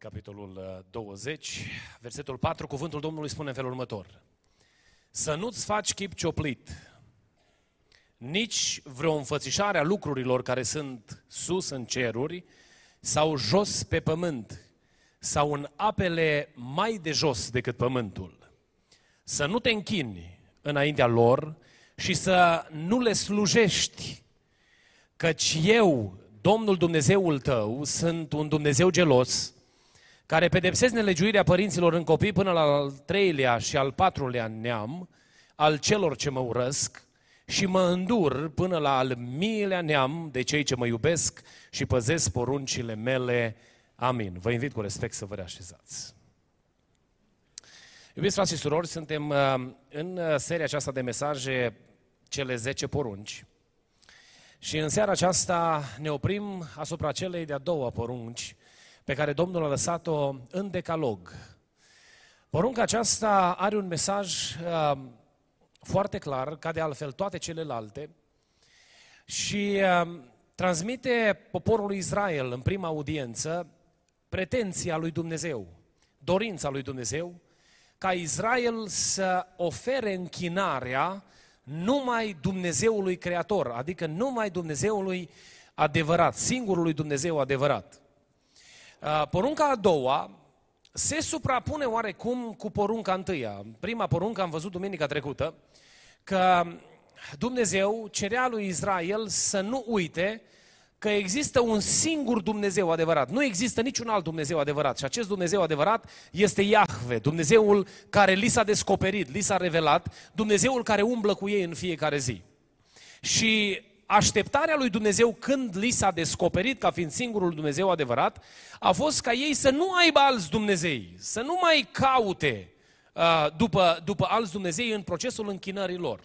Capitolul 20, versetul 4, cuvântul Domnului spune în felul următor. Să nu-ți faci chip cioplit, nici vreo înfățișare a lucrurilor care sunt sus în ceruri sau jos pe pământ sau în apele mai de jos decât pământul. Să nu te închini înaintea lor și să nu le slujești, căci eu, Domnul Dumnezeul tău, sunt un Dumnezeu gelos, care pedepsesc nelegiuirea părinților în copii până la al treilea și al patrulea neam, al celor ce mă urăsc, și mă îndur până la al miilea neam de cei ce mă iubesc și păzesc poruncile mele. Amin. Vă invit cu respect să vă reașezați. Iubiți frați și surori, suntem uh, în uh, seria aceasta de mesaje cele 10 porunci. Și în seara aceasta ne oprim asupra celei de-a doua porunci, pe care Domnul a lăsat-o în decalog. Porunca aceasta are un mesaj uh, foarte clar, ca de altfel toate celelalte, și uh, transmite poporului Israel în prima audiență pretenția lui Dumnezeu, dorința lui Dumnezeu, ca Israel să ofere închinarea numai Dumnezeului Creator, adică numai Dumnezeului adevărat, singurului Dumnezeu adevărat. Uh, porunca a doua se suprapune oarecum cu porunca întâia. Prima poruncă am văzut duminica trecută, că Dumnezeu cerea lui Israel să nu uite că există un singur Dumnezeu adevărat. Nu există niciun alt Dumnezeu adevărat. Și acest Dumnezeu adevărat este Iahve, Dumnezeul care li s-a descoperit, li s-a revelat, Dumnezeul care umblă cu ei în fiecare zi. Și așteptarea lui Dumnezeu când li s-a descoperit ca fiind singurul Dumnezeu adevărat, a fost ca ei să nu aibă alți Dumnezei, să nu mai caute uh, după, după alți Dumnezei în procesul închinării lor.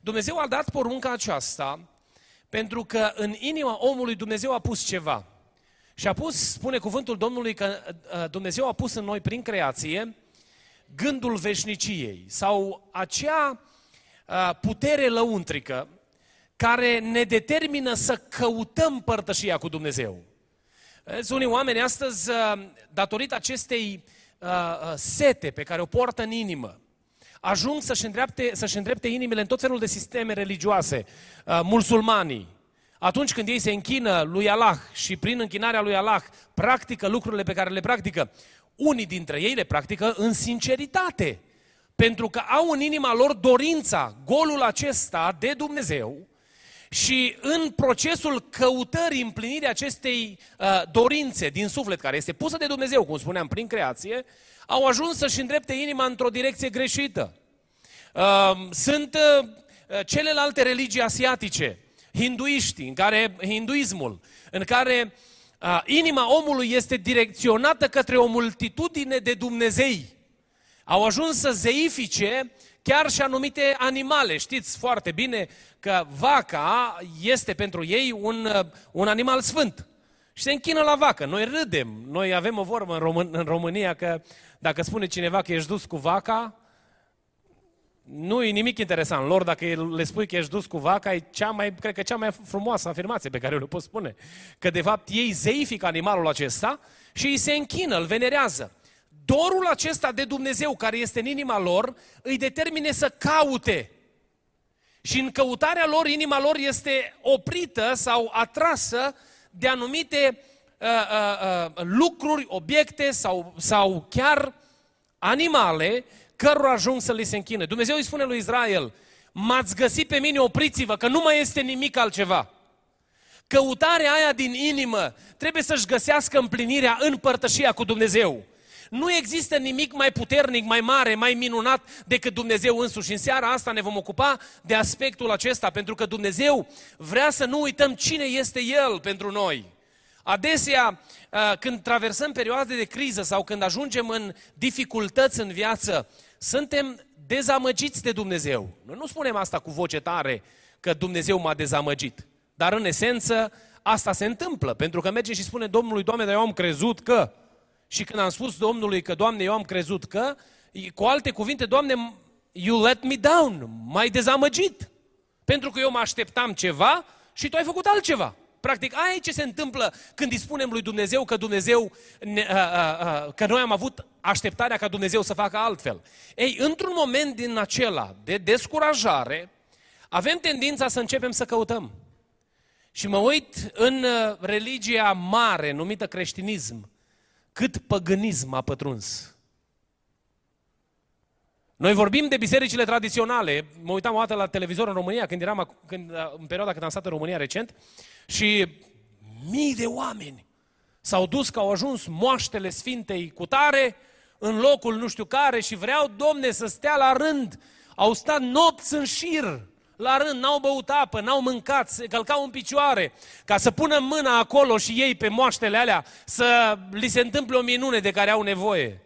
Dumnezeu a dat porunca aceasta pentru că în inima omului Dumnezeu a pus ceva. Și a pus, spune cuvântul Domnului, că uh, Dumnezeu a pus în noi prin creație gândul veșniciei sau acea uh, putere lăuntrică care ne determină să căutăm părtășia cu Dumnezeu. Vezi, unii oameni astăzi, uh, datorită acestei sete pe care o poartă în inimă, ajung să-și îndrepte, să-și îndrepte inimile în tot felul de sisteme religioase, uh, musulmanii. Atunci când ei se închină lui Allah și prin închinarea lui Allah practică lucrurile pe care le practică, unii dintre ei le practică în sinceritate. Pentru că au în inima lor dorința, golul acesta de Dumnezeu și în procesul căutării împlinirii acestei uh, dorințe din suflet, care este pusă de Dumnezeu, cum spuneam, prin creație, au ajuns să-și îndrepte inima într-o direcție greșită. Uh, sunt uh, celelalte religii asiatice, hinduiștii, în care hinduismul, în care uh, inima omului este direcționată către o multitudine de Dumnezei. Au ajuns să zeifice chiar și anumite animale. Știți foarte bine că vaca este pentru ei un, un animal sfânt. Și se închină la vacă. Noi râdem. Noi avem o vorbă în, Român, în România că dacă spune cineva că ești dus cu vaca, nu e nimic interesant lor dacă le spui că ești dus cu vaca, e cea mai, cred că cea mai frumoasă afirmație pe care le pot spune. Că de fapt ei zeifică animalul acesta și îi se închină, îl venerează. Dorul acesta de Dumnezeu care este în inima lor îi determine să caute. Și în căutarea lor, inima lor este oprită sau atrasă de anumite uh, uh, uh, lucruri, obiecte sau, sau chiar animale cărora ajung să li se închine. Dumnezeu îi spune lui Israel, m-ați găsit pe mine, opriți-vă, că nu mai este nimic altceva. Căutarea aia din inimă trebuie să-și găsească împlinirea în părtășia cu Dumnezeu. Nu există nimic mai puternic, mai mare, mai minunat decât Dumnezeu însuși. În seara asta ne vom ocupa de aspectul acesta, pentru că Dumnezeu vrea să nu uităm cine este El pentru noi. Adesea, uh, când traversăm perioade de criză sau când ajungem în dificultăți în viață, suntem dezamăgiți de Dumnezeu. Noi nu spunem asta cu voce tare, că Dumnezeu m-a dezamăgit. Dar în esență, asta se întâmplă, pentru că merge și spune Domnului, Doamne, dar eu am crezut că... Și când am spus Domnului că, Doamne, eu am crezut că, cu alte cuvinte, Doamne, you let me down, m-ai dezamăgit. Pentru că eu mă așteptam ceva și tu ai făcut altceva. Practic, aia e ce se întâmplă când îi spunem lui Dumnezeu că Dumnezeu, că noi am avut așteptarea ca Dumnezeu să facă altfel. Ei, într-un moment din acela de descurajare, avem tendința să începem să căutăm. Și mă uit în uh, religia mare numită creștinism, cât păgânism a pătruns. Noi vorbim de bisericile tradiționale. Mă uitam o dată la televizor în România, când eram când, în perioada când am stat în România recent, și mii de oameni s-au dus că au ajuns moaștele Sfintei cu tare în locul nu știu care și vreau, domne, să stea la rând. Au stat nopți în șir, la rând, n-au băut apă, n-au mâncat, se călcau în picioare, ca să pună mâna acolo și ei pe moaștele alea, să li se întâmple o minune de care au nevoie.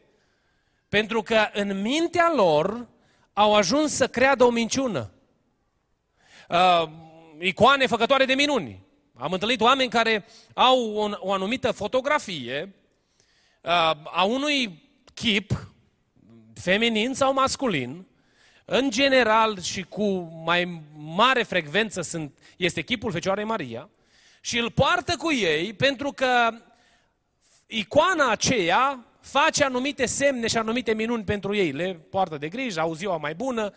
Pentru că în mintea lor au ajuns să creadă o minciună. Uh, icoane făcătoare de minuni. Am întâlnit oameni care au o, o anumită fotografie uh, a unui chip, feminin sau masculin, în general și cu mai mare frecvență sunt, este chipul Fecioarei Maria, și îl poartă cu ei pentru că icoana aceea face anumite semne și anumite minuni pentru ei. Le poartă de grijă, au ziua mai bună.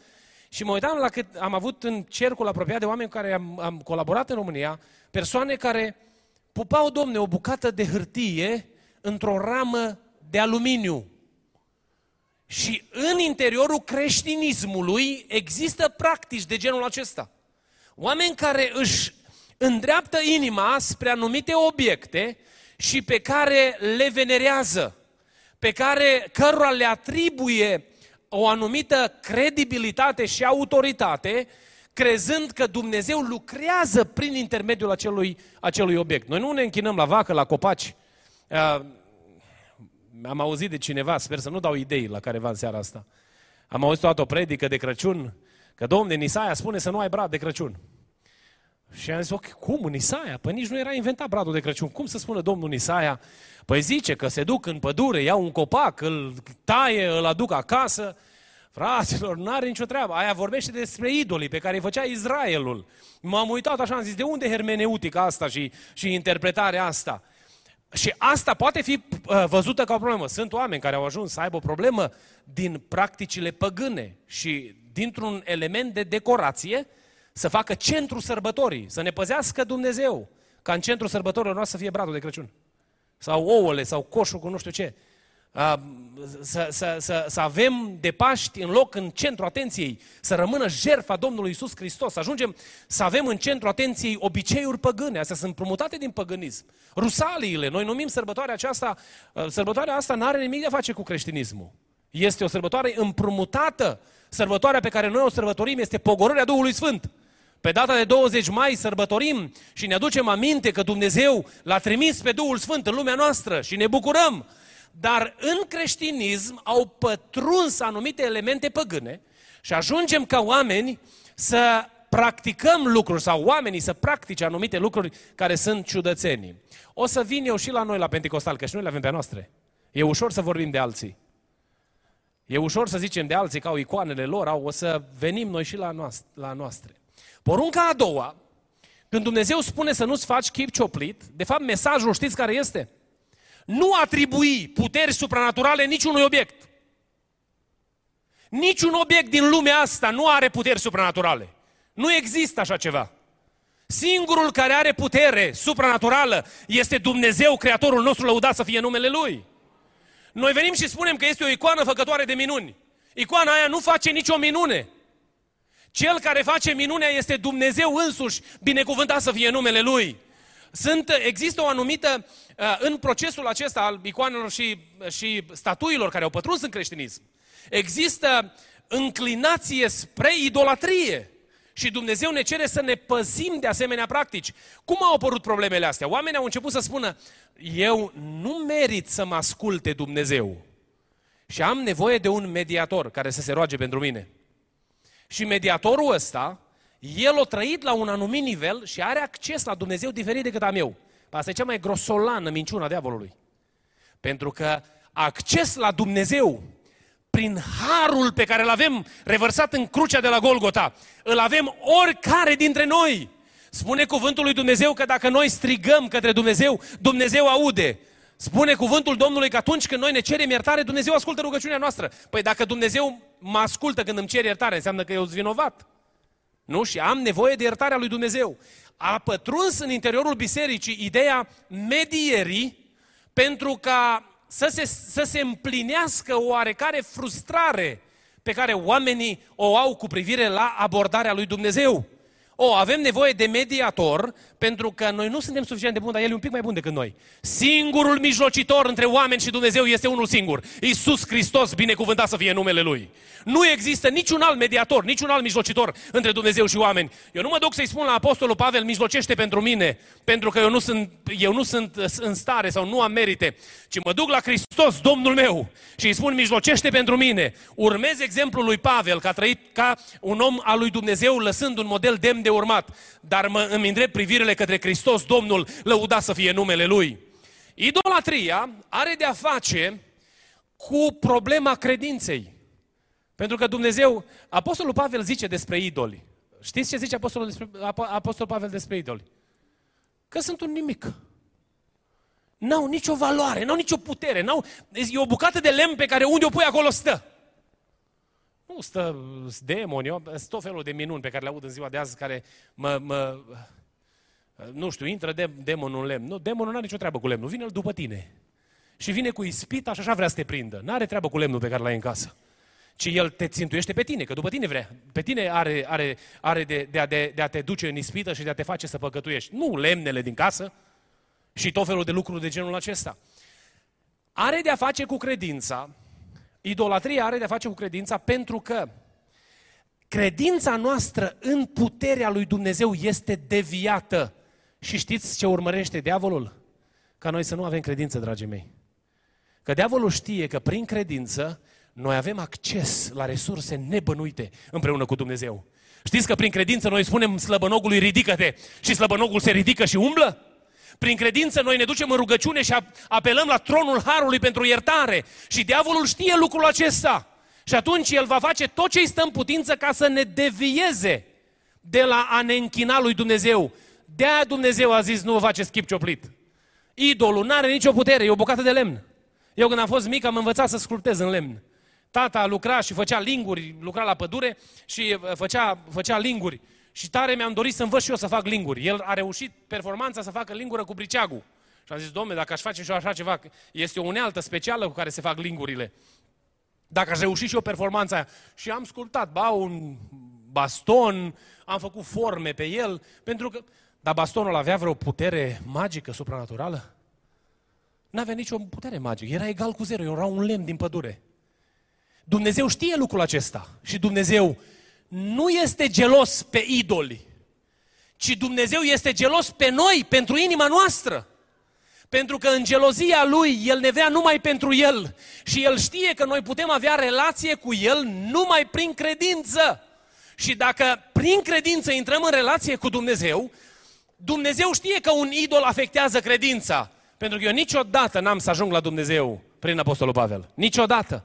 Și mă uitam la cât am avut în cercul apropiat de oameni cu care am, am colaborat în România, persoane care pupau, domne, o bucată de hârtie într-o ramă de aluminiu. Și în interiorul creștinismului există practici de genul acesta. Oameni care își îndreaptă inima spre anumite obiecte și pe care le venerează pe care cărora le atribuie o anumită credibilitate și autoritate, crezând că Dumnezeu lucrează prin intermediul acelui, acelui obiect. Noi nu ne închinăm la vacă, la copaci. Uh, am auzit de cineva, sper să nu dau idei la careva în seara asta. Am auzit toată o predică de Crăciun, că Domnul Nisaia spune să nu ai brad de Crăciun. Și am zis, ok, cum, Nisaia? Păi nici nu era inventat bradul de Crăciun. Cum să spună Domnul Nisaia? Păi zice că se duc în pădure, iau un copac, îl taie, îl aduc acasă. Fraților, n-are nicio treabă. Aia vorbește despre idolii pe care îi făcea Israelul. M-am uitat așa, am zis, de unde hermeneutica asta și, și interpretarea asta? Și asta poate fi uh, văzută ca o problemă. Sunt oameni care au ajuns să aibă o problemă din practicile păgâne și dintr-un element de decorație, să facă centru sărbătorii, să ne păzească Dumnezeu, ca în centru sărbătorilor noastre să fie bradul de Crăciun. Sau ouăle, sau coșul cu nu știu ce. Să, să, să, să avem de Paști în loc, în centru atenției, să rămână jertfa Domnului Isus Hristos, să ajungem să avem în centru atenției obiceiuri păgâne, astea sunt promutate din păgânism. Rusaliile, noi numim sărbătoarea aceasta, sărbătoarea asta nu are nimic de a face cu creștinismul. Este o sărbătoare împrumutată. Sărbătoarea pe care noi o sărbătorim este pogorârea Duhului Sfânt. Pe data de 20 mai sărbătorim și ne aducem aminte că Dumnezeu l-a trimis pe Duhul Sfânt în lumea noastră și ne bucurăm. Dar în creștinism au pătruns anumite elemente păgâne și ajungem ca oameni să practicăm lucruri sau oamenii să practice anumite lucruri care sunt ciudățenii. O să vin eu și la noi la Pentecostal, că și noi le avem pe noastre. E ușor să vorbim de alții. E ușor să zicem de alții că au icoanele lor, au, o să venim noi și la noastre. Porunca a doua, când Dumnezeu spune să nu-ți faci chip cioplit, de fapt mesajul știți care este? Nu atribui puteri supranaturale niciunui obiect. Niciun obiect din lumea asta nu are puteri supranaturale. Nu există așa ceva. Singurul care are putere supranaturală este Dumnezeu, Creatorul nostru, lăudat să fie numele Lui. Noi venim și spunem că este o icoană făcătoare de minuni. Icoana aia nu face nicio minune. Cel care face minunea este Dumnezeu însuși, binecuvântat să fie numele Lui. Sunt, există o anumită, uh, în procesul acesta al icoanelor și, și statuilor care au pătruns în creștinism, există înclinație spre idolatrie. Și Dumnezeu ne cere să ne păzim de asemenea practici. Cum au apărut problemele astea? Oamenii au început să spună, eu nu merit să mă asculte Dumnezeu. Și am nevoie de un mediator care să se roage pentru mine. Și mediatorul ăsta, el o trăit la un anumit nivel și are acces la Dumnezeu diferit decât am eu. Asta e cea mai grosolană minciuna diavolului. Pentru că acces la Dumnezeu prin harul pe care îl avem revărsat în crucea de la Golgota, îl avem oricare dintre noi. Spune cuvântul lui Dumnezeu că dacă noi strigăm către Dumnezeu, Dumnezeu aude. Spune cuvântul Domnului că atunci când noi ne cerem iertare, Dumnezeu ascultă rugăciunea noastră. Păi dacă Dumnezeu mă ascultă când îmi cer iertare, înseamnă că eu sunt vinovat. Nu? Și am nevoie de iertarea lui Dumnezeu. A pătruns în interiorul bisericii ideea medierii pentru ca să se, să se împlinească o oarecare frustrare pe care oamenii o au cu privire la abordarea lui Dumnezeu. O, avem nevoie de mediator pentru că noi nu suntem suficient de buni, dar el e un pic mai bun decât noi. Singurul mijlocitor între oameni și Dumnezeu este unul singur. Iisus Hristos, binecuvântat să fie numele Lui. Nu există niciun alt mediator, niciun alt mijlocitor între Dumnezeu și oameni. Eu nu mă duc să-i spun la Apostolul Pavel, mijlocește pentru mine, pentru că eu nu, sunt, eu nu sunt în stare sau nu am merite, ci mă duc la Hristos, Domnul meu, și îi spun, mijlocește pentru mine. Urmez exemplul lui Pavel, că a trăit ca un om al lui Dumnezeu, lăsând un model demn de urmat. Dar mă, îmi îndrept privirile către Hristos, Domnul, lăuda să fie numele Lui. Idolatria are de-a face cu problema credinței. Pentru că Dumnezeu, Apostolul Pavel zice despre idoli. Știți ce zice Apostolul, despre, Apostolul Pavel despre idoli? Că sunt un nimic. N-au nicio valoare, n-au nicio putere, n-au, e o bucată de lemn pe care unde o pui acolo stă. Nu stă demoni, sunt tot felul de minuni pe care le aud în ziua de azi care mă, mă nu știu, intră de, demonul în lemn. Nu, demonul nu are nicio treabă cu lemnul, vine el după tine. Și vine cu ispita și așa vrea să te prindă. Nu are treabă cu lemnul pe care l-ai în casă. Ci el te țintuiește pe tine, că după tine vrea. Pe tine are, are, are de, de, a, de, de a te duce în ispită și de a te face să păcătuiești. Nu lemnele din casă și tot felul de lucruri de genul acesta. Are de a face cu credința, idolatria are de a face cu credința pentru că credința noastră în puterea lui Dumnezeu este deviată și știți ce urmărește diavolul? Ca noi să nu avem credință, dragii mei. Că diavolul știe că prin credință noi avem acces la resurse nebănuite împreună cu Dumnezeu. Știți că prin credință noi spunem slăbănogului ridică-te și slăbănogul se ridică și umblă? Prin credință noi ne ducem în rugăciune și apelăm la tronul Harului pentru iertare. Și diavolul știe lucrul acesta. Și atunci el va face tot ce îi stă în putință ca să ne devieze de la a ne închina lui Dumnezeu de-aia Dumnezeu a zis, nu vă faceți chip cioplit. Idolul nu are nicio putere, e o bucată de lemn. Eu când am fost mic am învățat să sculptez în lemn. Tata lucra și făcea linguri, lucra la pădure și uh, făcea, făcea linguri. Și tare mi-am dorit să învăț și eu să fac linguri. El a reușit performanța să facă lingură cu briceagul. Și am zis, domne, dacă aș face și eu așa ceva, este o unealtă specială cu care se fac lingurile. Dacă aș reuși și eu performanța aia. Și am sculptat, ba, un baston, am făcut forme pe el, pentru că dar bastonul avea vreo putere magică, supranaturală? N-avea nicio putere magică. Era egal cu zero. Era un lemn din pădure. Dumnezeu știe lucrul acesta. Și Dumnezeu nu este gelos pe idoli, ci Dumnezeu este gelos pe noi, pentru inima noastră. Pentru că în gelozia Lui, El ne vrea numai pentru El. Și El știe că noi putem avea relație cu El numai prin credință. Și dacă prin credință intrăm în relație cu Dumnezeu, Dumnezeu știe că un idol afectează credința. Pentru că eu niciodată n-am să ajung la Dumnezeu prin Apostolul Pavel. Niciodată.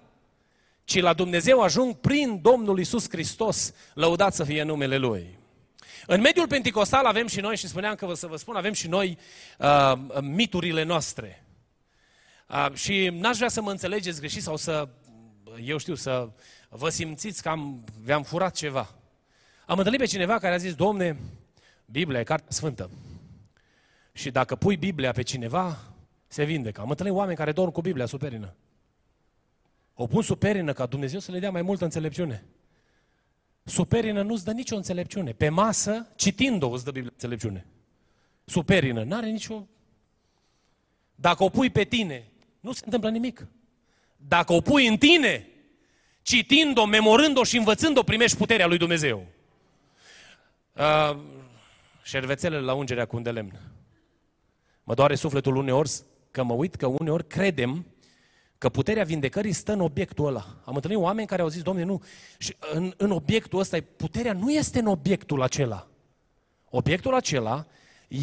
Ci la Dumnezeu ajung prin Domnul Isus Hristos, lăudat să fie numele Lui. În mediul penticostal avem și noi, și spuneam că să vă spun, avem și noi uh, miturile noastre. Uh, și n-aș vrea să mă înțelegeți greșit sau să, eu știu, să vă simțiți că am, v-am furat ceva. Am întâlnit pe cineva care a zis, Domne, Biblia e carte sfântă. Și dacă pui Biblia pe cineva, se vindecă. Am întâlnit oameni care dorm cu Biblia sub perină. O pun sub perină ca Dumnezeu să le dea mai multă înțelepciune. Sub perină nu-ți dă nicio înțelepciune. Pe masă, citind-o, îți dă Biblia înțelepciune. Sub perină, n-are nicio... Dacă o pui pe tine, nu se întâmplă nimic. Dacă o pui în tine, citind-o, memorând-o și învățând-o, primești puterea lui Dumnezeu. Uh, șervețelele la ungerea cu un de lemn. Mă doare sufletul uneori că mă uit că uneori credem că puterea vindecării stă în obiectul ăla. Am întâlnit oameni care au zis, domne, nu, și în, în obiectul ăsta, puterea nu este în obiectul acela. Obiectul acela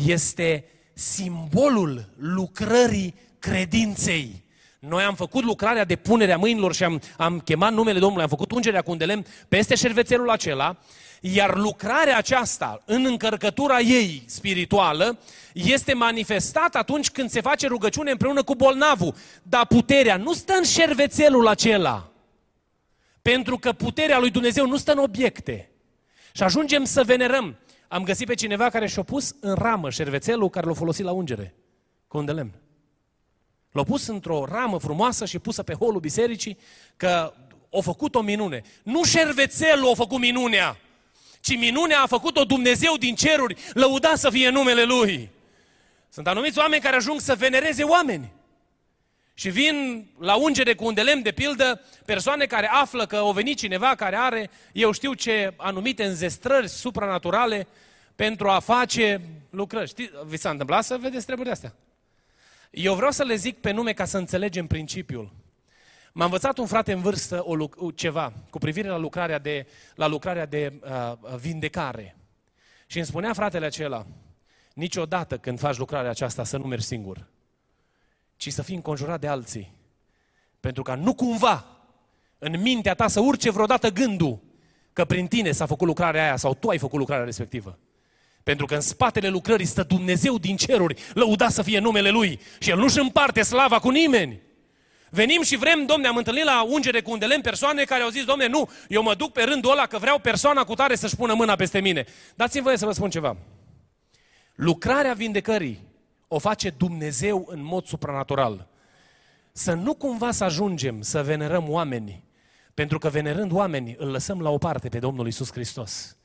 este simbolul lucrării credinței. Noi am făcut lucrarea de punere a mâinilor și am, am chemat numele Domnului, am făcut ungerea cu un de lemn peste șervețelul acela, iar lucrarea aceasta, în încărcătura ei spirituală, este manifestată atunci când se face rugăciune împreună cu bolnavul. Dar puterea nu stă în șervețelul acela. Pentru că puterea lui Dumnezeu nu stă în obiecte. Și ajungem să venerăm. Am găsit pe cineva care și-a pus în ramă șervețelul care l-a folosit la ungere, cu un de lemn. L-a pus într-o ramă frumoasă și pusă pe holul bisericii că a făcut o minune. Nu șervețelul a făcut minunea, ci minunea a făcut-o Dumnezeu din ceruri, lăuda să fie numele Lui. Sunt anumiți oameni care ajung să venereze oameni. Și vin la ungere cu un de lemn, de pildă, persoane care află că o venit cineva care are, eu știu ce, anumite înzestrări supranaturale pentru a face lucrări. Știi, vi s-a întâmplat să vedeți treburile astea? Eu vreau să le zic pe nume ca să înțelegem principiul. M-a învățat un frate în vârstă o, ceva cu privire la lucrarea de, la lucrarea de uh, vindecare. Și îmi spunea fratele acela, niciodată când faci lucrarea aceasta să nu mergi singur, ci să fii înconjurat de alții. Pentru ca nu cumva în mintea ta să urce vreodată gândul că prin tine s-a făcut lucrarea aia sau tu ai făcut lucrarea respectivă. Pentru că în spatele lucrării stă Dumnezeu din ceruri, lăuda să fie numele Lui și El nu-și împarte slava cu nimeni. Venim și vrem, domne, am întâlnit la ungere cu un de lemn persoane care au zis, domne, nu, eu mă duc pe rândul ăla că vreau persoana cu tare să-și pună mâna peste mine. Dați-mi voie să vă spun ceva. Lucrarea vindecării o face Dumnezeu în mod supranatural. Să nu cumva să ajungem să venerăm oamenii, pentru că venerând oamenii îl lăsăm la o parte pe Domnul Isus Hristos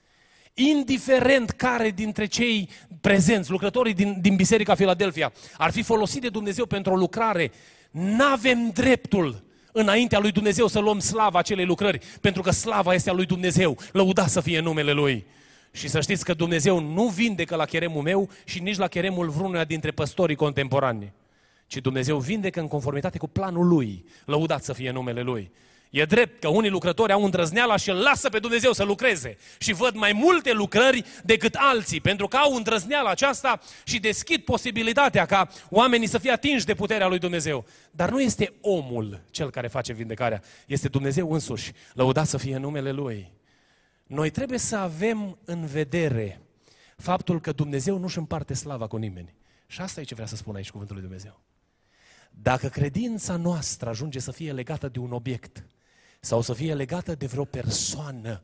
indiferent care dintre cei prezenți, lucrătorii din, din Biserica Filadelfia, ar fi folosit de Dumnezeu pentru o lucrare, n-avem dreptul înaintea lui Dumnezeu să luăm slava acelei lucrări, pentru că slava este a lui Dumnezeu, lăuda să fie numele Lui. Și să știți că Dumnezeu nu vindecă la cheremul meu și nici la cheremul vreunuia dintre păstorii contemporani, ci Dumnezeu vindecă în conformitate cu planul Lui, lăudat să fie numele Lui. E drept că unii lucrători au îndrăzneala și îl lasă pe Dumnezeu să lucreze și văd mai multe lucrări decât alții, pentru că au îndrăzneala aceasta și deschid posibilitatea ca oamenii să fie atinși de puterea lui Dumnezeu. Dar nu este omul cel care face vindecarea, este Dumnezeu însuși. Lăudat să fie numele Lui. Noi trebuie să avem în vedere faptul că Dumnezeu nu-și împarte slava cu nimeni. Și asta e ce vrea să spun aici cuvântul lui Dumnezeu. Dacă credința noastră ajunge să fie legată de un obiect, sau să fie legată de vreo persoană,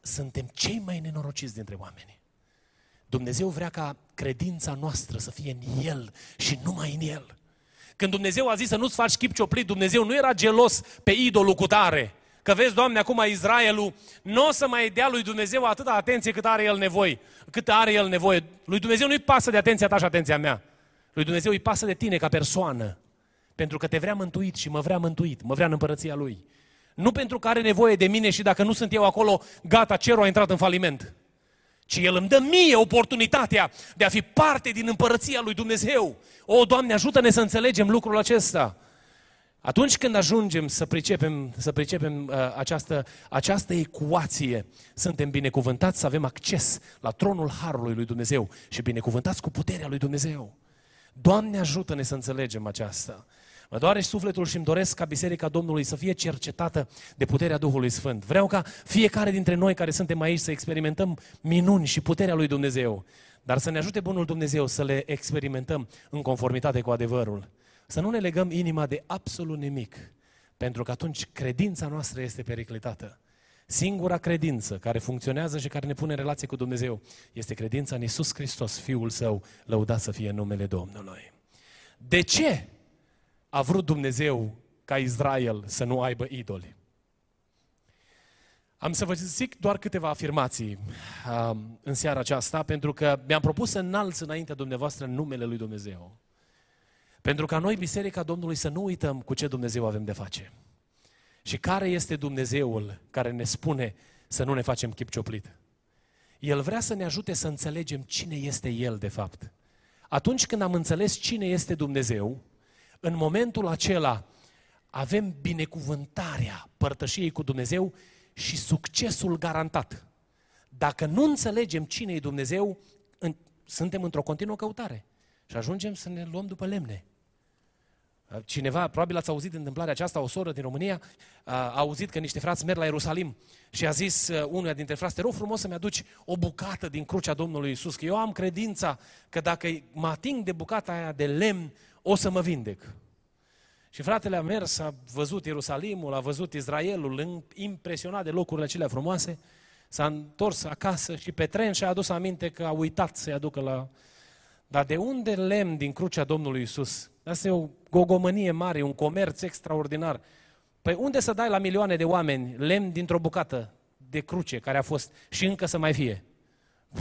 suntem cei mai nenorociți dintre oameni. Dumnezeu vrea ca credința noastră să fie în El și numai în El. Când Dumnezeu a zis să nu-ți faci chip cioplit, Dumnezeu nu era gelos pe idolul cu tare. Că vezi, Doamne, acum Israelul nu o să mai dea lui Dumnezeu atâta atenție cât are el nevoie. Cât are el nevoie. Lui Dumnezeu nu-i pasă de atenția ta și atenția mea. Lui Dumnezeu îi pasă de tine ca persoană. Pentru că te vrea mântuit și mă vrea mântuit. Mă vrea în împărăția Lui. Nu pentru că are nevoie de mine și dacă nu sunt eu acolo, gata, cerul a intrat în faliment. Ci El îmi dă mie oportunitatea de a fi parte din împărăția lui Dumnezeu. O, Doamne, ajută-ne să înțelegem lucrul acesta. Atunci când ajungem să pricepem, să pricepem uh, această, această ecuație, suntem binecuvântați să avem acces la tronul Harului lui Dumnezeu și binecuvântați cu puterea lui Dumnezeu. Doamne, ajută-ne să înțelegem aceasta. Mă doare sufletul și îmi doresc ca Biserica Domnului să fie cercetată de puterea Duhului Sfânt. Vreau ca fiecare dintre noi care suntem aici să experimentăm minuni și puterea lui Dumnezeu. Dar să ne ajute Bunul Dumnezeu să le experimentăm în conformitate cu adevărul. Să nu ne legăm inima de absolut nimic, pentru că atunci credința noastră este periclitată. Singura credință care funcționează și care ne pune în relație cu Dumnezeu este credința în Isus Hristos, Fiul Său, lăudat să fie numele Domnului. De ce a vrut Dumnezeu ca Israel să nu aibă idoli. Am să vă zic doar câteva afirmații um, în seara aceasta, pentru că mi-am propus să înalț înaintea dumneavoastră numele lui Dumnezeu. Pentru ca noi, Biserica Domnului, să nu uităm cu ce Dumnezeu avem de face. Și care este Dumnezeul care ne spune să nu ne facem chip cioplit. El vrea să ne ajute să înțelegem cine este El de fapt. Atunci când am înțeles cine este Dumnezeu, în momentul acela avem binecuvântarea părtășiei cu Dumnezeu și succesul garantat. Dacă nu înțelegem cine e Dumnezeu, în, suntem într-o continuă căutare și ajungem să ne luăm după lemne. Cineva, probabil ați auzit întâmplarea aceasta, o soră din România a auzit că niște frați merg la Ierusalim și a zis uh, unuia dintre frați, te rog frumos să-mi aduci o bucată din crucea Domnului Isus, că eu am credința că dacă mă ating de bucata aia de lemn, o să mă vindec. Și fratele a mers, a văzut Ierusalimul, a văzut Israelul, impresionat de locurile acelea frumoase, s-a întors acasă și pe tren și-a adus aminte că a uitat să-i aducă la... Dar de unde lemn din crucea Domnului Isus? Asta e o gogomănie mare, un comerț extraordinar. Păi unde să dai la milioane de oameni lemn dintr-o bucată de cruce care a fost și încă să mai fie?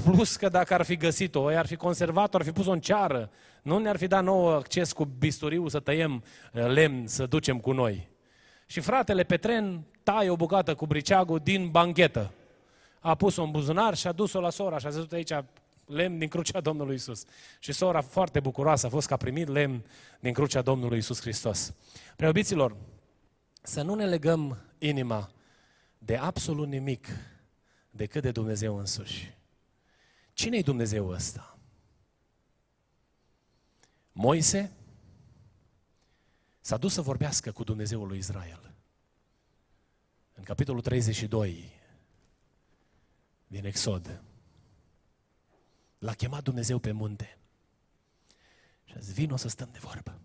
Plus că dacă ar fi găsit-o, ar fi conservat-o, ar fi pus-o în ceară. Nu ne-ar fi dat nouă acces cu bisturiu să tăiem uh, lemn, să ducem cu noi. Și fratele pe tren taie o bucată cu briceagul din banchetă. A pus-o în buzunar și a dus-o la sora și a zis aici lemn din crucea Domnului Isus. Și sora foarte bucuroasă a fost că a primit lemn din crucea Domnului Isus Hristos. Preobiților, să nu ne legăm inima de absolut nimic decât de Dumnezeu însuși. Cine e Dumnezeu ăsta? Moise s-a dus să vorbească cu Dumnezeul lui Israel. În capitolul 32 din Exod. L-a chemat Dumnezeu pe munte. Și a zis, vino să stăm de vorbă.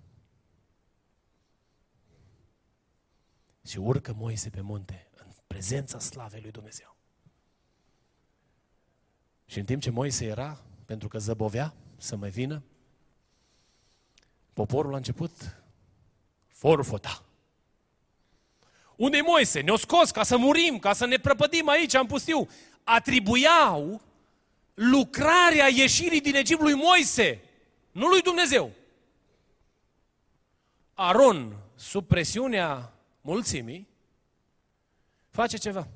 Și urcă Moise pe munte, în prezența slavei lui Dumnezeu. Și în timp ce Moise era, pentru că zăbovea să mai vină, poporul a început forfota. Unde Moise? Ne-o scos ca să murim, ca să ne prăpădim aici în pustiu. Atribuiau lucrarea ieșirii din Egipt lui Moise, nu lui Dumnezeu. Aron, sub presiunea mulțimii, face ceva.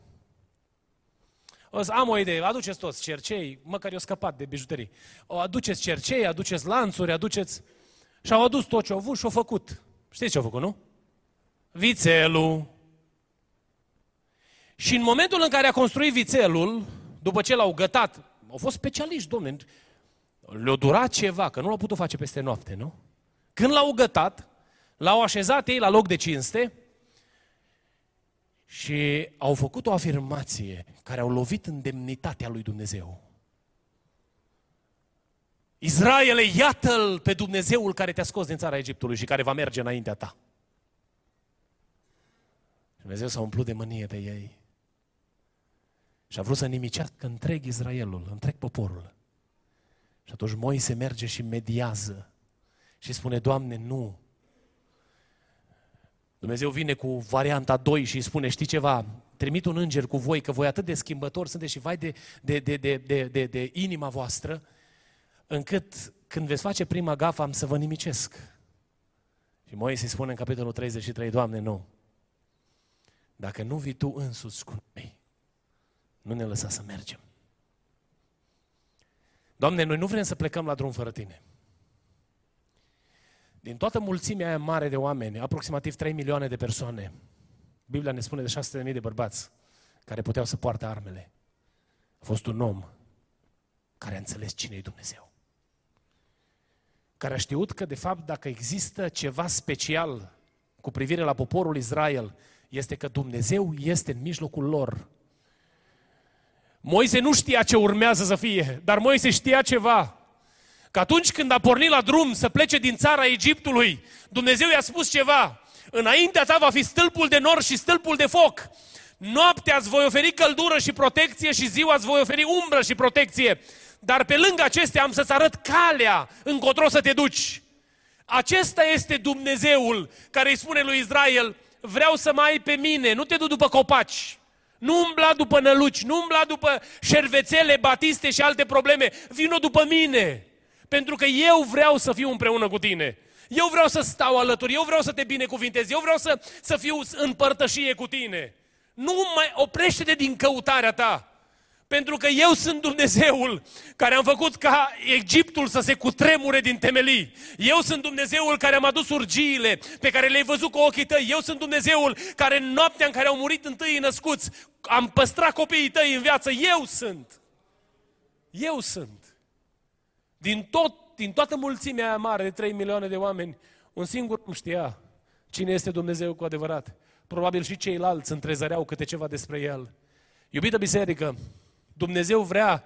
O să am o idee, aduceți toți cercei, măcar eu scăpat de bijuterii. O aduceți cercei, aduceți lanțuri, aduceți... Și au adus tot ce au avut și au făcut. Știți ce au făcut, nu? Vițelul. Și în momentul în care a construit vițelul, după ce l-au gătat, au fost specialiști, domne, le-au durat ceva, că nu l-au putut face peste noapte, nu? Când l-au gătat, l-au așezat ei la loc de cinste, și au făcut o afirmație care au lovit în demnitatea lui Dumnezeu. Israele, iată-l pe Dumnezeul care te-a scos din țara Egiptului și care va merge înaintea ta. Dumnezeu s-a umplut de mânie pe ei. Și a vrut să nimicească întreg Israelul, întreg poporul. Și atunci Moise merge și mediază și spune, Doamne, nu, Dumnezeu vine cu varianta 2 și îi spune, știi ceva, trimit un înger cu voi, că voi atât de schimbători sunteți și vai de, de, de, de, de, de, de inima voastră, încât când veți face prima gafă am să vă nimicesc. Și Moise spune în capitolul 33, Doamne, nu. Dacă nu vii Tu însuți cu noi, nu ne lăsa să mergem. Doamne, noi nu vrem să plecăm la drum fără Tine. Din toată mulțimea aia mare de oameni, aproximativ 3 milioane de persoane, Biblia ne spune de 600.000 de bărbați care puteau să poarte armele. A fost un om care a înțeles cine e Dumnezeu. Care a știut că, de fapt, dacă există ceva special cu privire la poporul Israel, este că Dumnezeu este în mijlocul lor. Moise nu știa ce urmează să fie, dar Moise știa ceva. Că atunci când a pornit la drum să plece din țara Egiptului, Dumnezeu i-a spus ceva. Înaintea ta va fi stâlpul de nor și stâlpul de foc. Noaptea îți voi oferi căldură și protecție și ziua îți voi oferi umbră și protecție. Dar pe lângă acestea am să-ți arăt calea încotro să te duci. Acesta este Dumnezeul care îi spune lui Israel, vreau să mai ai pe mine, nu te du după copaci. Nu umbla după năluci, nu umbla după șervețele, batiste și alte probleme. Vino după mine. Pentru că eu vreau să fiu împreună cu tine. Eu vreau să stau alături, eu vreau să te binecuvintez, eu vreau să, să fiu în părtășie cu tine. Nu mai oprește-te din căutarea ta. Pentru că eu sunt Dumnezeul care am făcut ca Egiptul să se cutremure din temelii. Eu sunt Dumnezeul care am adus urgiile pe care le-ai văzut cu ochii tăi. Eu sunt Dumnezeul care în noaptea în care au murit întâi născuți am păstrat copiii tăi în viață. Eu sunt. Eu sunt. Din, tot, din toată mulțimea aia mare de 3 milioane de oameni, un singur nu știa cine este Dumnezeu cu adevărat. Probabil și ceilalți întrezăreau câte ceva despre El. Iubită biserică, Dumnezeu vrea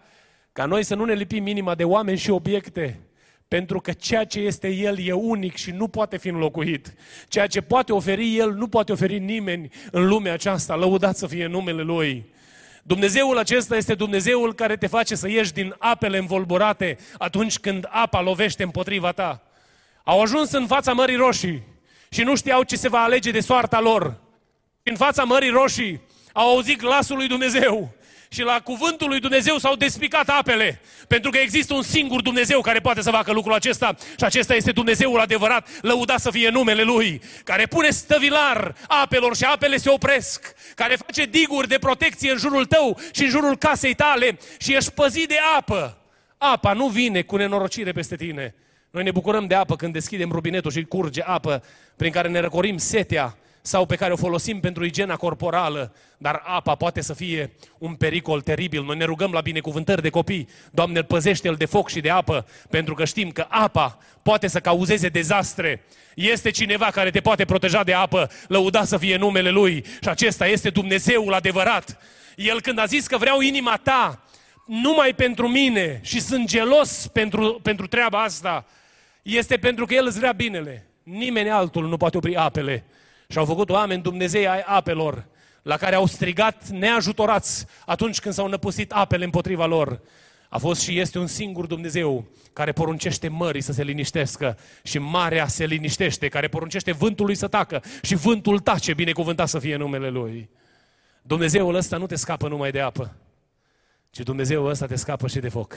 ca noi să nu ne lipim inima de oameni și obiecte, pentru că ceea ce este El e unic și nu poate fi înlocuit. Ceea ce poate oferi El nu poate oferi nimeni în lumea aceasta. Lăudat să fie numele Lui. Dumnezeul acesta este Dumnezeul care te face să ieși din apele învolburate atunci când apa lovește împotriva ta. Au ajuns în fața Mării Roșii și nu știau ce se va alege de soarta lor. În fața Mării Roșii au auzit glasul lui Dumnezeu și la cuvântul lui Dumnezeu s-au despicat apele. Pentru că există un singur Dumnezeu care poate să facă lucrul acesta și acesta este Dumnezeul adevărat, lăudat să fie numele Lui, care pune stăvilar apelor și apele se opresc, care face diguri de protecție în jurul tău și în jurul casei tale și ești păzit de apă. Apa nu vine cu nenorocire peste tine. Noi ne bucurăm de apă când deschidem robinetul și curge apă prin care ne răcorim setea sau pe care o folosim pentru igiena corporală, dar apa poate să fie un pericol teribil. Noi ne rugăm la binecuvântări de copii, Doamne, păzește-l de foc și de apă, pentru că știm că apa poate să cauzeze dezastre. Este cineva care te poate proteja de apă, lăuda să fie numele Lui și acesta este Dumnezeul adevărat. El când a zis că vreau inima ta, numai pentru mine și sunt gelos pentru, pentru treaba asta, este pentru că El îți vrea binele. Nimeni altul nu poate opri apele și au făcut oameni Dumnezei ai apelor, la care au strigat neajutorați atunci când s-au năpustit apele împotriva lor. A fost și este un singur Dumnezeu care poruncește mării să se liniștească și marea se liniștește, care poruncește vântului să tacă și vântul tace, binecuvântat să fie numele Lui. Dumnezeul ăsta nu te scapă numai de apă, ci Dumnezeul ăsta te scapă și de foc.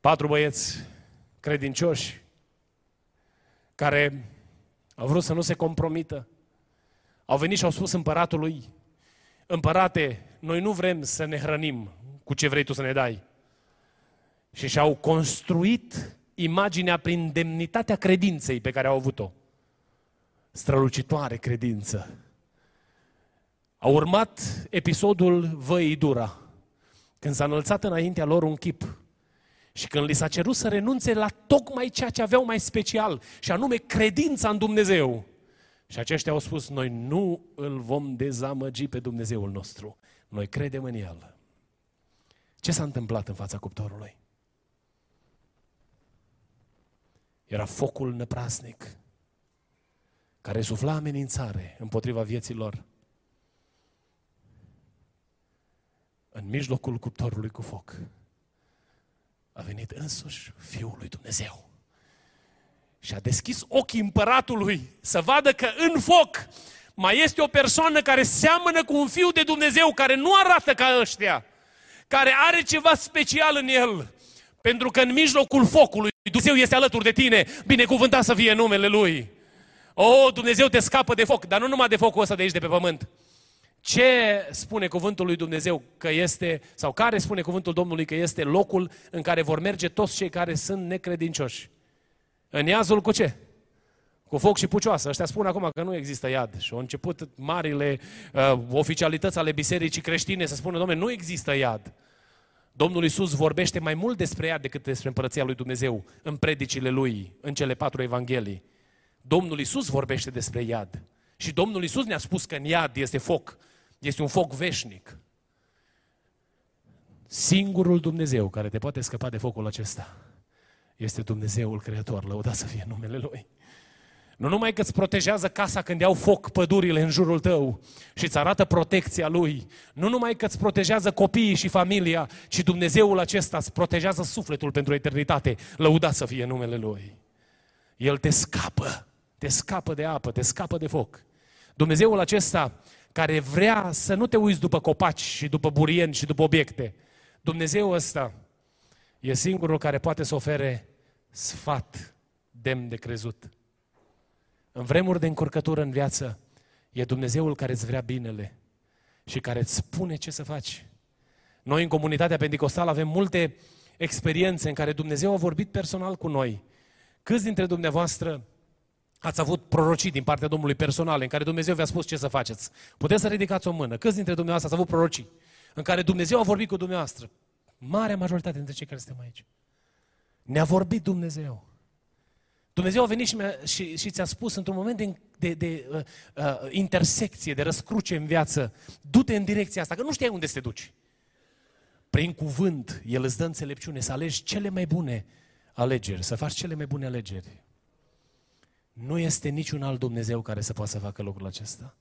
Patru băieți credincioși care au vrut să nu se compromită. Au venit și au spus împăratului, împărate, noi nu vrem să ne hrănim cu ce vrei tu să ne dai. Și și-au construit imaginea prin demnitatea credinței pe care au avut-o. Strălucitoare credință. A urmat episodul Văii Dura, când s-a înălțat înaintea lor un chip și când li s-a cerut să renunțe la tocmai ceea ce aveau mai special, și anume credința în Dumnezeu. Și aceștia au spus, noi nu îl vom dezamăgi pe Dumnezeul nostru. Noi credem în El. Ce s-a întâmplat în fața cuptorului? Era focul năprasnic care sufla amenințare împotriva vieților. În mijlocul cuptorului cu foc a venit însuși Fiul lui Dumnezeu. Și a deschis ochii împăratului să vadă că în foc mai este o persoană care seamănă cu un fiu de Dumnezeu, care nu arată ca ăștia, care are ceva special în el. Pentru că în mijlocul focului Dumnezeu este alături de tine, binecuvântat să fie numele Lui. O, Dumnezeu te scapă de foc, dar nu numai de focul ăsta de aici, de pe pământ, ce spune cuvântul lui Dumnezeu că este, sau care spune cuvântul Domnului că este locul în care vor merge toți cei care sunt necredincioși? În iazul cu ce? Cu foc și pucioasă. Ăștia spun acum că nu există iad. Și au început marile uh, oficialități ale bisericii creștine să spună, domnule, nu există iad. Domnul Iisus vorbește mai mult despre iad decât despre împărăția lui Dumnezeu în predicile lui, în cele patru evanghelii. Domnul Iisus vorbește despre iad. Și Domnul Iisus ne-a spus că în iad este foc. Este un foc veșnic. Singurul Dumnezeu care te poate scăpa de focul acesta este Dumnezeul Creator, lăudat să fie numele Lui. Nu numai că îți protejează casa când iau foc pădurile în jurul tău și îți arată protecția Lui, nu numai că îți protejează copiii și familia, ci Dumnezeul acesta îți protejează sufletul pentru eternitate, lăudat să fie numele Lui. El te scapă, te scapă de apă, te scapă de foc. Dumnezeul acesta care vrea să nu te uiți după copaci și după burieni și după obiecte. Dumnezeu ăsta e singurul care poate să ofere sfat demn de crezut. În vremuri de încurcătură în viață, e Dumnezeul care îți vrea binele. și care îți spune ce să faci. Noi în comunitatea pentecostală avem multe experiențe în care Dumnezeu a vorbit personal cu noi. Câți dintre dumneavoastră ați avut prorocii din partea Domnului personal, în care Dumnezeu vi-a spus ce să faceți? Puteți să ridicați o mână. Câți dintre dumneavoastră ați avut prorocii în care Dumnezeu a vorbit cu dumneavoastră? Marea majoritate dintre cei care suntem aici. Ne-a vorbit Dumnezeu. Dumnezeu a venit și, și, și ți-a spus într-un moment de, de, de uh, uh, intersecție, de răscruce în viață, du-te în direcția asta, că nu știai unde să te duci. Prin cuvânt, El îți dă înțelepciune să alegi cele mai bune alegeri, să faci cele mai bune alegeri. Nu este niciun alt Dumnezeu care să poată să facă lucrul acesta.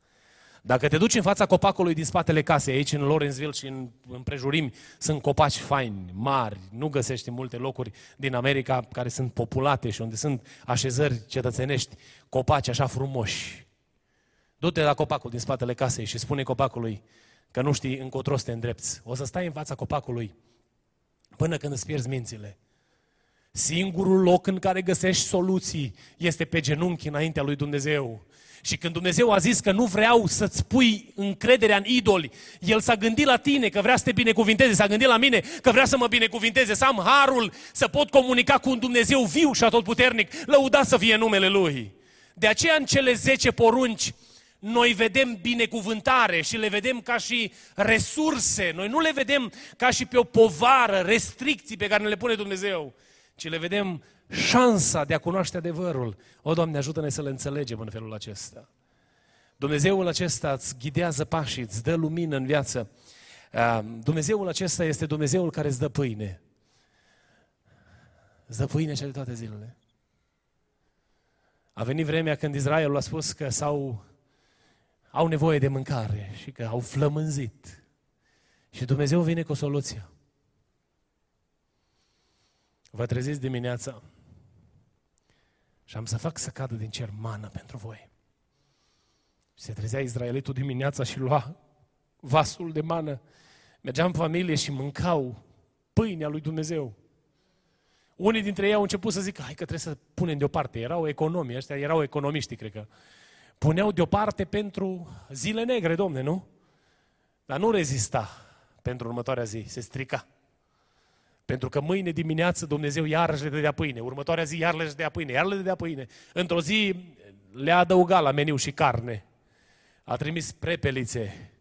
Dacă te duci în fața copacului din spatele casei, aici în Lawrenceville și în împrejurimi, sunt copaci faini, mari, nu găsești în multe locuri din America care sunt populate și unde sunt așezări cetățenești, copaci așa frumoși. Du-te la copacul din spatele casei și spune copacului că nu știi încotro să te îndrepți. O să stai în fața copacului până când îți pierzi mințile. Singurul loc în care găsești soluții este pe genunchi înaintea lui Dumnezeu. Și când Dumnezeu a zis că nu vreau să-ți pui încrederea în idoli, El s-a gândit la tine că vrea să te binecuvinteze, s-a gândit la mine că vrea să mă binecuvinteze, să am harul să pot comunica cu un Dumnezeu viu și atotputernic, lăudat să fie numele Lui. De aceea în cele 10 porunci noi vedem binecuvântare și le vedem ca și resurse. Noi nu le vedem ca și pe o povară, restricții pe care ne le pune Dumnezeu, ci le vedem șansa de a cunoaște adevărul. O, Doamne, ajută-ne să le înțelegem în felul acesta. Dumnezeul acesta îți ghidează pașii, îți dă lumină în viață. Dumnezeul acesta este Dumnezeul care îți dă pâine. Îți dă pâine cele toate zilele. A venit vremea când Israelul a spus că s-au, au nevoie de mâncare și că au flămânzit. Și Dumnezeu vine cu o soluție. Vă treziți dimineața și am să fac să cadă din cer mană pentru voi. Și se trezea Israelitul dimineața și lua vasul de mană. Mergeam în familie și mâncau pâinea lui Dumnezeu. Unii dintre ei au început să zică, hai că trebuie să punem deoparte. Erau economii, ăștia erau economiști, cred că. Puneau deoparte pentru zile negre, domne, nu? Dar nu rezista pentru următoarea zi, se strica. Pentru că mâine dimineață Dumnezeu iarăși le dădea pâine, următoarea zi iar le dădea pâine, iar le dădea pâine. Într-o zi le-a adăugat la meniu și carne. A trimis prepelițe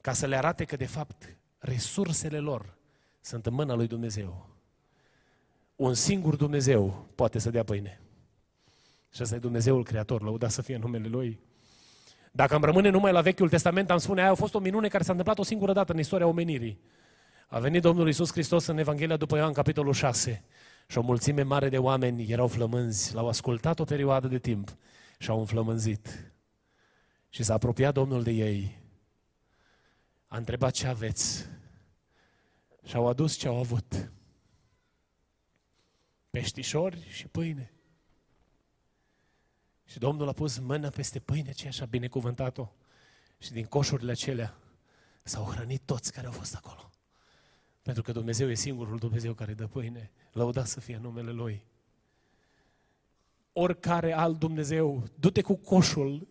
ca să le arate că de fapt resursele lor sunt în mâna lui Dumnezeu. Un singur Dumnezeu poate să dea pâine. Și ăsta e Dumnezeul Creator, lăuda să fie numele Lui. Dacă am rămâne numai la Vechiul Testament, am spune, aia a fost o minune care s-a întâmplat o singură dată în istoria omenirii. A venit Domnul Isus Hristos în Evanghelia după Ioan, capitolul 6, și o mulțime mare de oameni erau flămânzi, l-au ascultat o perioadă de timp și au înflămânzit. Și s-a apropiat Domnul de ei, a întrebat ce aveți și au adus ce au avut. Peștișori și pâine. Și Domnul a pus mâna peste pâine ce așa binecuvântat-o. Și din coșurile acelea s-au hrănit toți care au fost acolo. Pentru că Dumnezeu e singurul Dumnezeu care dă pâine. Lăudat să fie numele Lui. Oricare alt Dumnezeu, du-te cu coșul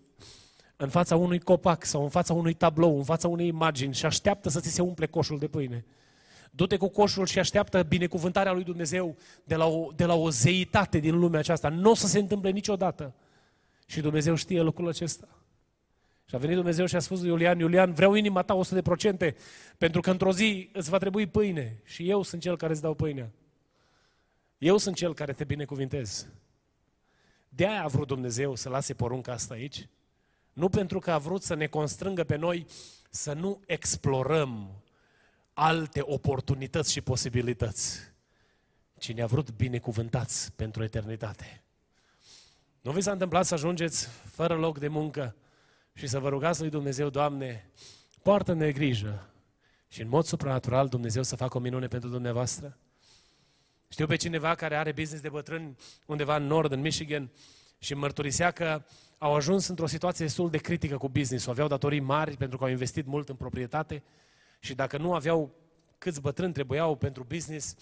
în fața unui copac sau în fața unui tablou, în fața unei imagini și așteaptă să ți se umple coșul de pâine. Du-te cu coșul și așteaptă binecuvântarea lui Dumnezeu de la o, de la o zeitate din lumea aceasta. Nu o să se întâmple niciodată. Și Dumnezeu știe lucrul acesta. Și a venit Dumnezeu și a spus lui Iulian, Iulian, vreau inima ta 100%, pentru că într-o zi îți va trebui pâine și eu sunt cel care îți dau pâinea. Eu sunt cel care te binecuvintez. De aia a vrut Dumnezeu să lase porunca asta aici. Nu pentru că a vrut să ne constrângă pe noi să nu explorăm alte oportunități și posibilități, ci ne-a vrut binecuvântați pentru eternitate. Nu vi s-a întâmplat să ajungeți fără loc de muncă și să vă rugați lui Dumnezeu, Doamne, poartă-ne grijă și în mod supranatural Dumnezeu să facă o minune pentru dumneavoastră. Știu pe cineva care are business de bătrâni undeva în nord, în Michigan, și mărturisea că au ajuns într-o situație destul de critică cu business Aveau datorii mari pentru că au investit mult în proprietate și dacă nu aveau câți bătrâni trebuiau pentru business,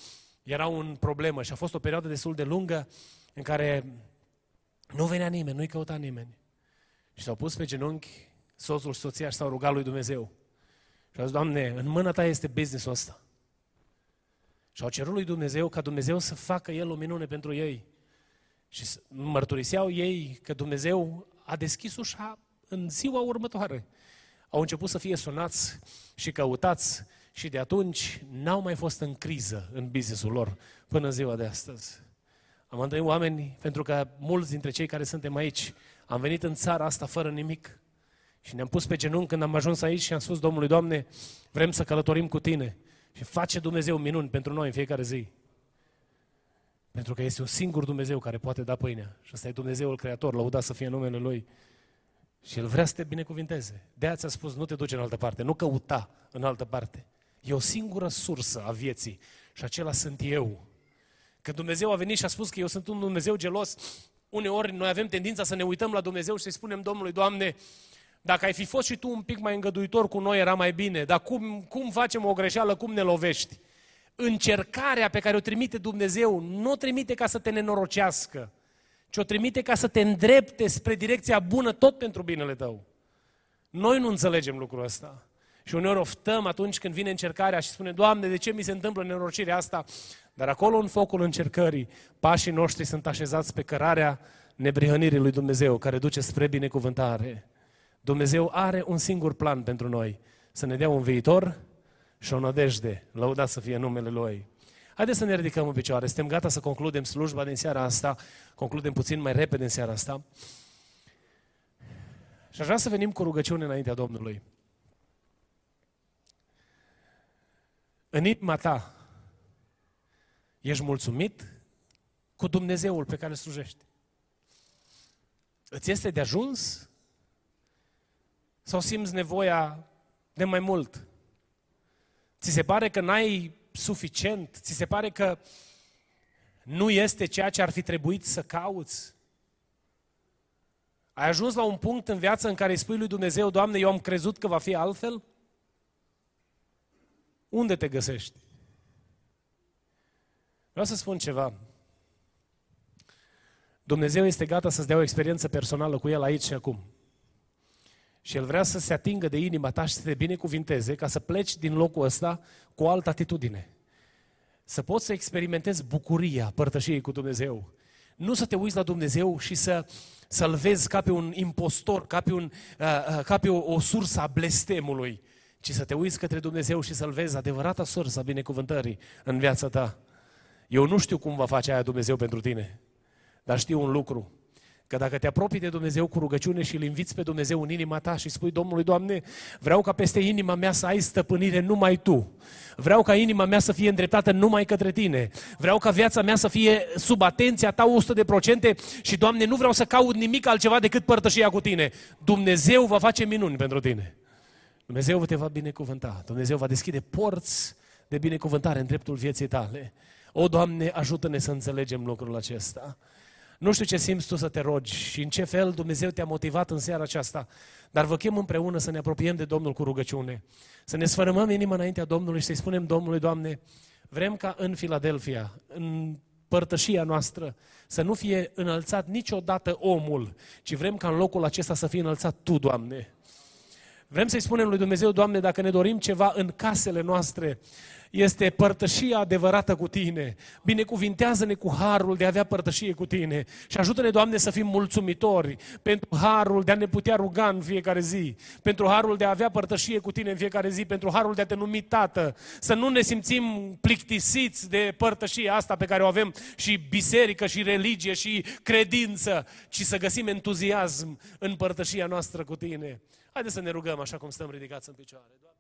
era un problemă și a fost o perioadă destul de lungă în care nu venea nimeni, nu-i căuta nimeni. Și s-au pus pe genunchi, soțul și soția și s-au rugat lui Dumnezeu. Și au zis, Doamne, în mâna Ta este businessul ăsta. Și au cerut lui Dumnezeu ca Dumnezeu să facă El o minune pentru ei. Și mărturiseau ei că Dumnezeu a deschis ușa în ziua următoare. Au început să fie sunați și căutați și de atunci n-au mai fost în criză în businessul lor până în ziua de astăzi. Am întâlnit oameni, pentru că mulți dintre cei care suntem aici am venit în țara asta fără nimic și ne-am pus pe genunchi când am ajuns aici și am spus Domnului, Doamne, vrem să călătorim cu Tine și face Dumnezeu minuni pentru noi în fiecare zi. Pentru că este un singur Dumnezeu care poate da pâinea. Și ăsta e Dumnezeul Creator, lăudat să fie numele Lui. Și El vrea să te binecuvinteze. De aia ți-a spus, nu te duci în altă parte, nu căuta în altă parte. E o singură sursă a vieții și acela sunt eu. Că Dumnezeu a venit și a spus că eu sunt un Dumnezeu gelos, uneori noi avem tendința să ne uităm la Dumnezeu și să-i spunem Domnului, Doamne, dacă ai fi fost și tu un pic mai îngăduitor cu noi, era mai bine. Dar cum, cum facem o greșeală, cum ne lovești? Încercarea pe care o trimite Dumnezeu nu o trimite ca să te nenorocească, ci o trimite ca să te îndrepte spre direcția bună tot pentru binele tău. Noi nu înțelegem lucrul ăsta. Și uneori oftăm atunci când vine încercarea și spune, Doamne, de ce mi se întâmplă nenorocirea asta? Dar acolo, în focul încercării, pașii noștri sunt așezați pe cărarea nebrihănirii lui Dumnezeu, care duce spre binecuvântare. Dumnezeu are un singur plan pentru noi, să ne dea un viitor și o nădejde. Lăudat să fie numele Lui. Haideți să ne ridicăm în picioare. Suntem gata să concludem slujba din seara asta. Concludem puțin mai repede în seara asta. Și aș vrea să venim cu rugăciune înaintea Domnului. În inima ta ești mulțumit cu Dumnezeul pe care îl slujești. Îți este de ajuns sau simți nevoia de mai mult? Ți se pare că n-ai suficient? Ți se pare că nu este ceea ce ar fi trebuit să cauți? Ai ajuns la un punct în viață în care îi spui lui Dumnezeu, Doamne, eu am crezut că va fi altfel? Unde te găsești? Vreau să spun ceva. Dumnezeu este gata să-ți dea o experiență personală cu El aici și acum. Și El vrea să se atingă de inima ta și să te binecuvinteze ca să pleci din locul ăsta cu o altă atitudine. Să poți să experimentezi bucuria părtășiei cu Dumnezeu. Nu să te uiți la Dumnezeu și să, să-L vezi ca pe un impostor, ca pe, un, uh, uh, ca pe o, o sursă a blestemului, ci să te uiți către Dumnezeu și să-L vezi adevărata sursă a binecuvântării în viața ta. Eu nu știu cum va face aia Dumnezeu pentru tine, dar știu un lucru, Că dacă te apropii de Dumnezeu cu rugăciune și îl inviți pe Dumnezeu în inima ta și spui Domnului, Doamne, vreau ca peste inima mea să ai stăpânire numai Tu. Vreau ca inima mea să fie îndreptată numai către Tine. Vreau ca viața mea să fie sub atenția Ta 100% și, Doamne, nu vreau să caut nimic altceva decât părtășia cu Tine. Dumnezeu va face minuni pentru Tine. Dumnezeu te va binecuvânta. Dumnezeu va deschide porți de binecuvântare în dreptul vieții tale. O, Doamne, ajută-ne să înțelegem lucrul acesta. Nu știu ce simți tu să te rogi și în ce fel Dumnezeu te-a motivat în seara aceasta, dar vă chem împreună să ne apropiem de Domnul cu rugăciune. Să ne sfărâmăm inima înaintea Domnului și să-i spunem Domnului, Doamne, vrem ca în Filadelfia, în părtășia noastră, să nu fie înălțat niciodată omul, ci vrem ca în locul acesta să fie înălțat Tu, Doamne. Vrem să-i spunem lui Dumnezeu, Doamne, dacă ne dorim ceva în casele noastre, este părtășia adevărată cu Tine. Binecuvintează-ne cu harul de a avea părtășie cu Tine și ajută-ne, Doamne, să fim mulțumitori pentru harul de a ne putea ruga în fiecare zi, pentru harul de a avea părtășie cu Tine în fiecare zi, pentru harul de a Te numi Tată, să nu ne simțim plictisiți de părtășia asta pe care o avem și biserică și religie și credință, ci să găsim entuziasm în părtășia noastră cu Tine. Haideți să ne rugăm așa cum stăm ridicați în picioare. Doamne.